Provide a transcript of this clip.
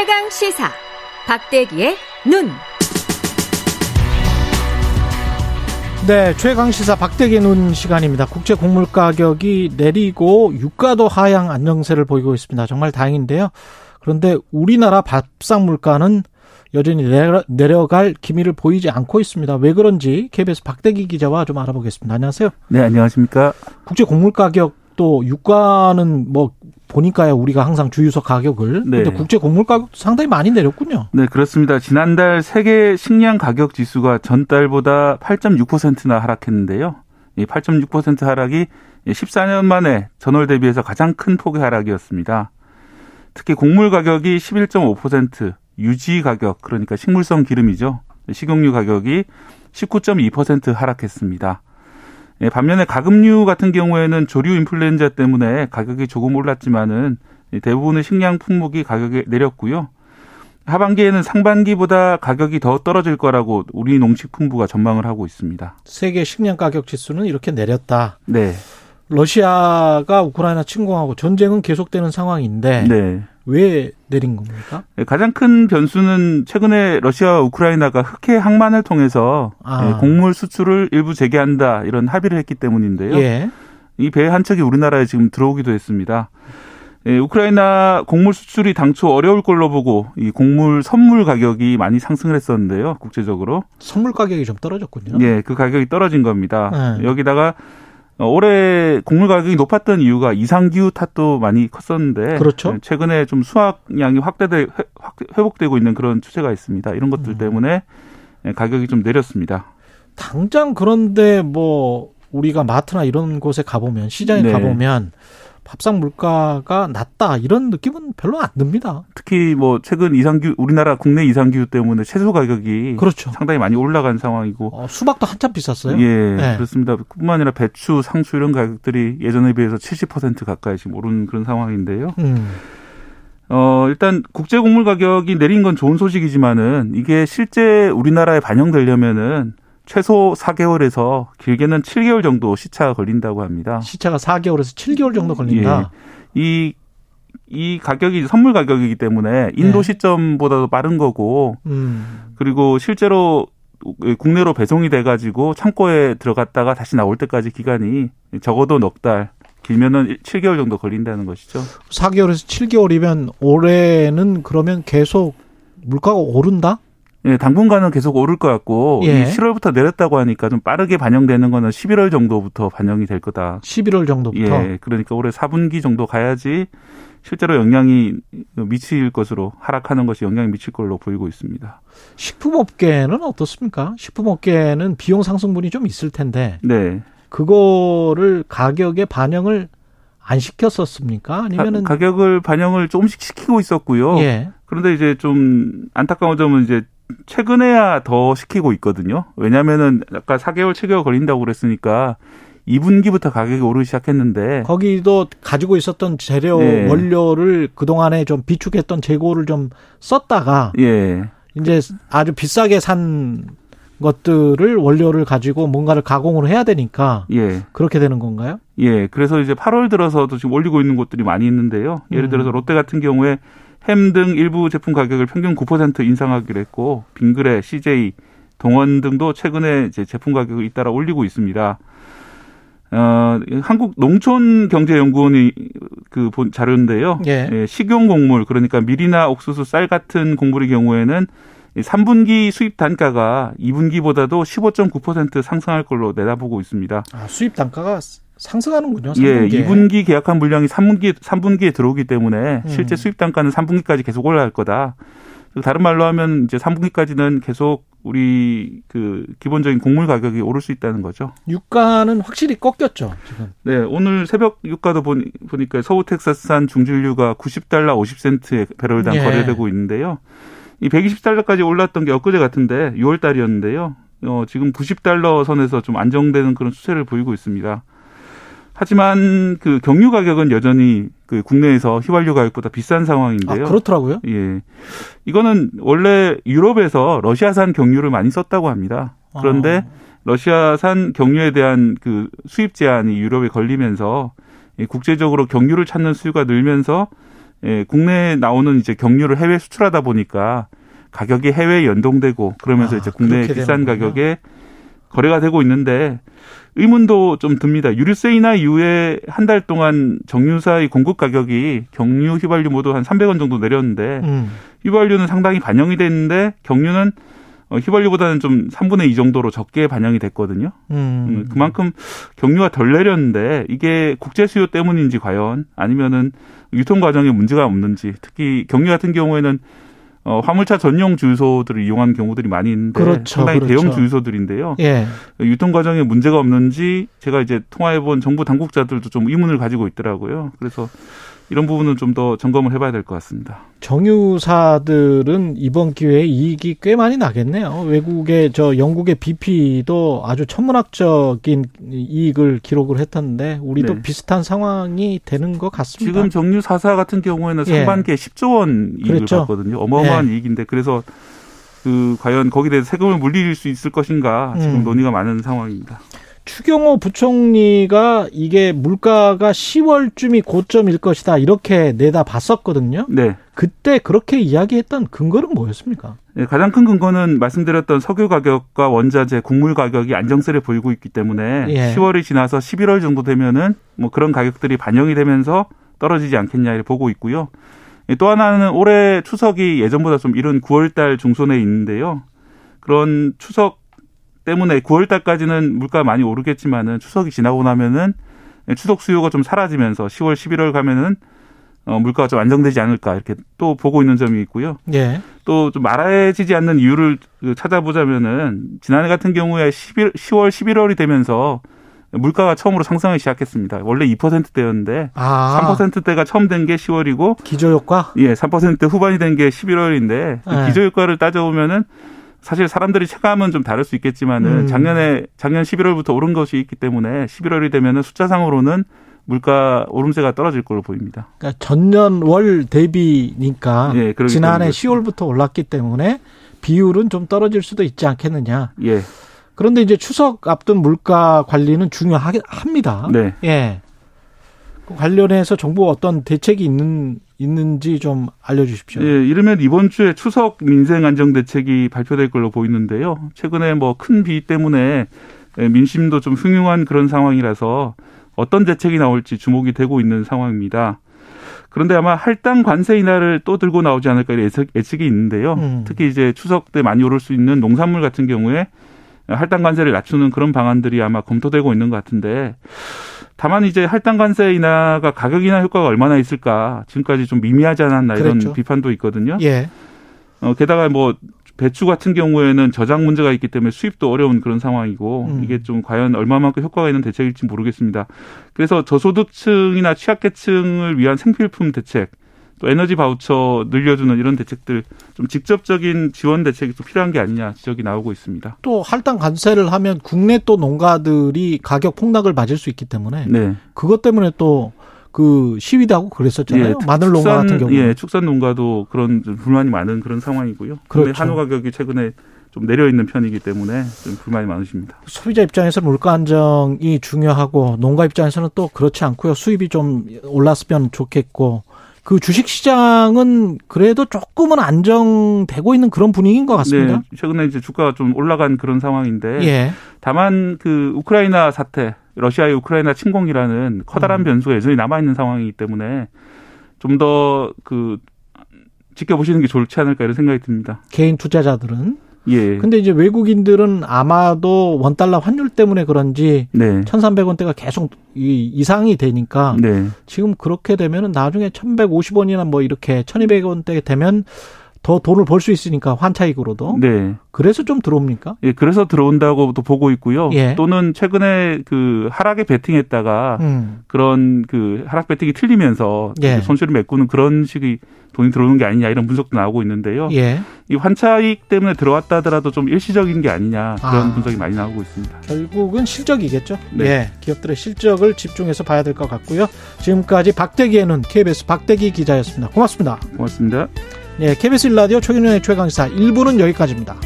최강 시사 박대기의 눈. 네, 최강 시사 박대기 눈 시간입니다. 국제 곡물 가격이 내리고 유가도 하향 안정세를 보이고 있습니다. 정말 다행인데요. 그런데 우리나라 밥상 물가는 여전히 내려, 갈 기미를 보이지 않고 있습니다. 왜 그런지 KBS 박대기 기자와 좀 알아보겠습니다. 안녕하세요. 네, 안녕하십니까. 국제 곡물 가격도 유가는 뭐 보니까요 우리가 항상 주유소 가격을 네. 근데 국제 곡물 가격도 상당히 많이 내렸군요. 네, 그렇습니다. 지난달 세계 식량 가격 지수가 전달보다 8.6%나 하락했는데요. 이 8.6% 하락이 14년 만에 전월 대비해서 가장 큰 폭의 하락이었습니다. 특히 곡물 가격이 11.5%, 유지 가격 그러니까 식물성 기름이죠. 식용유 가격이 19.2% 하락했습니다. 예, 반면에 가금류 같은 경우에는 조류 인플루엔자 때문에 가격이 조금 올랐지만은 대부분의 식량 품목이 가격이 내렸고요. 하반기에는 상반기보다 가격이 더 떨어질 거라고 우리 농식품부가 전망을 하고 있습니다. 세계 식량 가격 지수는 이렇게 내렸다. 네. 러시아가 우크라이나 침공하고 전쟁은 계속되는 상황인데 네. 왜 내린 겁니까? 네, 가장 큰 변수는 최근에 러시아와 우크라이나가 흑해 항만을 통해서 아. 네, 곡물 수출을 일부 재개한다 이런 합의를 했기 때문인데요. 예. 이배 한 척이 우리나라에 지금 들어오기도 했습니다. 예, 우크라이나 곡물 수출이 당초 어려울 걸로 보고 이 곡물 선물 가격이 많이 상승을 했었는데요. 국제적으로 선물 가격이 좀 떨어졌군요. 예, 그 가격이 떨어진 겁니다. 네. 여기다가 어, 올해 곡물 가격이 높았던 이유가 이상기후 탓도 많이 컸었는데 그렇죠. 네, 최근에 좀 수확량이 확대돼 회복되고 있는 그런 추세가 있습니다. 이런 것들 음. 때문에 네, 가격이 좀 내렸습니다. 당장 그런데 뭐 우리가 마트나 이런 곳에 가보면 시장에 네. 가보면 밥상 물가가 낮다 이런 느낌은 별로 안 듭니다. 특히 뭐 최근 이상규 우리나라 국내 이상규 때문에 채소 가격이 그렇죠. 상당히 많이 올라간 상황이고 어, 수박도 한참 비쌌어요. 예, 네. 그렇습니다. 뿐만 아니라 배추, 상추 이런 가격들이 예전에 비해서 70% 가까이 지금 오른 그런 상황인데요. 음. 어, 일단 국제 곡물 가격이 내린 건 좋은 소식이지만은 이게 실제 우리나라에 반영되려면은 최소 4개월에서 길게는 7개월 정도 시차가 걸린다고 합니다. 시차가 4개월에서 7개월 정도 걸린다. 예. 이, 이 가격이 선물 가격이기 때문에 인도 네. 시점보다도 빠른 거고, 음. 그리고 실제로 국내로 배송이 돼가지고 창고에 들어갔다가 다시 나올 때까지 기간이 적어도 넉 달, 길면은 7개월 정도 걸린다는 것이죠. 4개월에서 7개월이면 올해는 그러면 계속 물가가 오른다? 예, 당분간은 계속 오를 것 같고 예. 7월부터 내렸다고 하니까 좀 빠르게 반영되는 거는 11월 정도부터 반영이 될 거다. 11월 정도부터. 예, 그러니까 올해 4분기 정도 가야지 실제로 영향이 미칠 것으로 하락하는 것이 영향이 미칠 걸로 보이고 있습니다. 식품업계는 어떻습니까? 식품업계는 비용 상승분이 좀 있을 텐데. 네. 그거를 가격에 반영을 안 시켰었습니까? 아니면은 가, 격을 반영을 조금씩 시키고 있었고요. 예. 그런데 이제 좀 안타까운 점은 이제 최근에야 더 시키고 있거든요. 왜냐면은 아까 4개월, 7개월 걸린다고 그랬으니까 2분기부터 가격이 오르기 시작했는데 거기도 가지고 있었던 재료 네. 원료를 그동안에 좀 비축했던 재고를 좀 썼다가 예. 이제 아주 비싸게 산 것들을 원료를 가지고 뭔가를 가공을 해야 되니까 예. 그렇게 되는 건가요? 예. 그래서 이제 8월 들어서도 지금 올리고 있는 곳들이 많이 있는데요. 예를 음. 들어서 롯데 같은 경우에 햄 등 일부 제품 가격을 평균 9% 인상하기로 했고 빙그레, CJ, 동원 등도 최근에 이제 제품 가격을 잇따라 올리고 있습니다. 어, 한국 농촌 경제연구원이 그 본 자료인데요. 예. 예, 식용 곡물 그러니까 밀이나 옥수수, 쌀 같은 곡물의 경우에는 3분기 수입 단가가 2분기보다도 15.9% 상승할 걸로 내다보고 있습니다. 아, 수입 단가가 상승하는군요. 3분기에. 예, 2분기 계약한 물량이 3분기 3분기에 들어오기 때문에 음. 실제 수입 단가는 3분기까지 계속 올라갈 거다. 다른 말로 하면 이제 3분기까지는 계속 우리 그 기본적인 곡물 가격이 오를 수 있다는 거죠. 유가는 확실히 꺾였죠, 지금. 네, 오늘 새벽 유가도 보니, 보니까 서부 텍사스산 중진류가 90달러 50센트에 배럴당 예. 거래되고 있는데요. 이 120달러까지 올랐던 게 엊그제 같은데 6월 달이었는데요. 어, 지금 90달러 선에서 좀 안정되는 그런 추세를 보이고 있습니다. 하지만 그 경유 가격은 여전히 그 국내에서 휘발유 가격보다 비싼 상황인데요. 아, 그렇더라고요. 예. 이거는 원래 유럽에서 러시아산 경유를 많이 썼다고 합니다. 그런데 아. 러시아산 경유에 대한 그 수입 제한이 유럽에 걸리면서 국제적으로 경유를 찾는 수요가 늘면서 예, 국내에 나오는 이제 경유를 해외 수출하다 보니까 가격이 해외에 연동되고 그러면서 아, 이제 국내 비싼 되는군요. 가격에 거래가 되고 있는데 의문도 좀 듭니다. 유류세 인하 이후에 한 달 동안 정유사의 공급 가격이 경유, 휘발유 모두 한 300원 정도 내렸는데 음. 휘발유는 상당히 반영이 됐는데 경유는 어, 휘발유보다는 좀 3분의 2 정도로 적게 반영이 됐거든요. 음, 음. 그만큼 경유가 덜 내렸는데 이게 국제 수요 때문인지 과연 아니면은 유통 과정에 문제가 없는지 특히 경유 같은 경우에는 어, 화물차 전용 주유소들을 이용하는 경우들이 많이 있는데 그렇죠, 상당히 그렇죠. 대형 주유소들인데요. 예. 유통 과정에 문제가 없는지 제가 이제 통화해 본 정부 당국자들도 좀 의문을 가지고 있더라고요. 그래서 이런 부분은 좀 더 점검을 해봐야 될 것 같습니다. 정유사들은 이번 기회에 이익이 꽤 많이 나겠네요. 외국의 저 영국의 BP도 아주 천문학적인 이익을 기록을 했었는데 우리도 네. 비슷한 상황이 되는 것 같습니다. 지금 정유 사사 같은 경우에는 예. 상반기에 10조 원 이익을 그랬죠. 받거든요. 어마어마한 예. 이익인데 그래서 그 과연 거기에 대해서 세금을 물릴 수 있을 것인가 지금 음. 논의가 많은 상황입니다. 추경호 부총리가 이게 물가가 10월쯤이 고점일 것이다 이렇게 내다 봤었거든요. 네. 그때 그렇게 이야기했던 근거는 뭐였습니까? 네, 가장 큰 근거는 말씀드렸던 석유 가격과 원자재, 국물 가격이 안정세를 보이고 있기 때문에 예. 10월이 지나서 11월 정도 되면은 뭐 그런 가격들이 반영이 되면서 떨어지지 않겠냐 이렇게 보고 있고요. 예, 또 하나는 올해 추석이 예전보다 좀 이른 9월 달 중순에 있는데요. 그런 추석 때문에 9월 달까지는 물가 많이 오르겠지만은 추석이 지나고 나면은 추석 수요가 좀 사라지면서 10월, 11월 가면은 어, 물가가 좀 안정되지 않을까 이렇게 또 보고 있는 점이 있고요. 예. 또좀 말해지지 않는 이유를 그 찾아보자면은 지난해 같은 경우에 11, 10월, 11월이 되면서 물가가 처음으로 상승을 시작했습니다. 원래 2%대였는데 아, 3%대가 처음 된 게 10월이고 기저효과? 예, 3% 후반이 된 게 11월인데 네. 기저효과를 따져보면은 사실 사람들이 체감은 좀 다를 수 있겠지만은 음. 작년에 작년 11월부터 오른 것이 있기 때문에 11월이 되면은 숫자상으로는 물가 오름세가 떨어질 걸로 보입니다. 그러니까 전년 월 대비니까 예, 지난해 때문에 10월부터 올랐기 때문에 비율은 좀 떨어질 수도 있지 않겠느냐. 예, 그런데 이제 추석 앞둔 물가 관리는 중요합니다. 네. 예. 그 관련해서 정부가 어떤 대책이 있는 있는지 좀 알려주십시오. 예, 이르면 이번 주에 추석 민생 안정 대책이 발표될 걸로 보이는데요. 최근에 뭐 큰비 때문에 예, 민심도 좀 흉흉한 그런 상황이라서 어떤 대책이 나올지 주목이 되고 있는 상황입니다. 그런데 아마 할당 관세 인하를 또 들고 나오지 않을까 예측이 있는데요. 음. 특히 이제 추석 때 많이 오를 수 있는 농산물 같은 경우에 할당 관세를 낮추는 그런 방안들이 아마 검토되고 있는 것 같은데 다만 이제 할당 관세 인하가 가격 인하 효과가 얼마나 있을까 지금까지 좀 미미하지 않았나 이런 그랬죠. 비판도 있거든요. 예. 어, 게다가 뭐 배추 같은 경우에는 저장 문제가 있기 때문에 수입도 어려운 그런 상황이고 음. 이게 좀 과연 얼마만큼 효과가 있는 대책일지 모르겠습니다. 그래서 저소득층이나 취약계층을 위한 생필품 대책 또 에너지 바우처 늘려주는 이런 대책들 좀 직접적인 지원 대책이 좀 필요한 게 아니냐 지적이 나오고 있습니다. 또 할당 관세를 하면 국내 또 농가들이 가격 폭락을 맞을 수 있기 때문에 네. 그것 때문에 또 그 시위도 하고 그랬었잖아요. 마늘 농가 같은 경우. 예, 축산 농가도 그런 좀 불만이 많은 그런 상황이고요. 그렇죠. 한우 가격이 최근에 좀 내려 있는 편이기 때문에 좀 불만이 많으십니다. 소비자 입장에서 물가 안정이 중요하고 농가 입장에서는 또 그렇지 않고요. 수입이 좀 올랐으면 좋겠고 그 주식 시장은 그래도 조금은 안정되고 있는 그런 분위기인 것 같습니다. 네, 최근에 이제 주가가 좀 올라간 그런 상황인데 예. 다만 그 우크라이나 사태, 러시아의 우크라이나 침공이라는 커다란 음. 변수가 여전히 남아 있는 상황이기 때문에 좀 더 그 지켜보시는 게 좋지 않을까 이런 생각이 듭니다. 개인 투자자들은. 예. 근데 이제 외국인들은 아마도 원 달러 환율 때문에 그런지 네. 1,300원대가 계속 이 이상이 되니까 네. 지금 그렇게 되면은 나중에 1,150원이나 뭐 이렇게 1,200원대 되면 더 돈을 벌 수 있으니까 환차익으로도. 네. 그래서 좀 들어옵니까? 예, 그래서 들어온다고도 보고 있고요. 예. 또는 최근에 그 하락에 베팅했다가 음. 그런 그 하락 베팅이 틀리면서 예. 손실을 메꾸는 그런 식의 돈이 들어오는 게 아니냐 이런 분석도 나오고 있는데요. 예. 이 환차익 때문에 들어왔다 하더라도 좀 일시적인 게 아니냐 그런 아. 분석이 많이 나오고 있습니다. 결국은 실적이겠죠. 네. 예. 기업들의 실적을 집중해서 봐야 될 것 같고요. 지금까지 박대기에는 KBS 박대기 기자였습니다. 고맙습니다. 고맙습니다. 예, KBS 일라디오 최경영의 최강시사 1부는 여기까지입니다.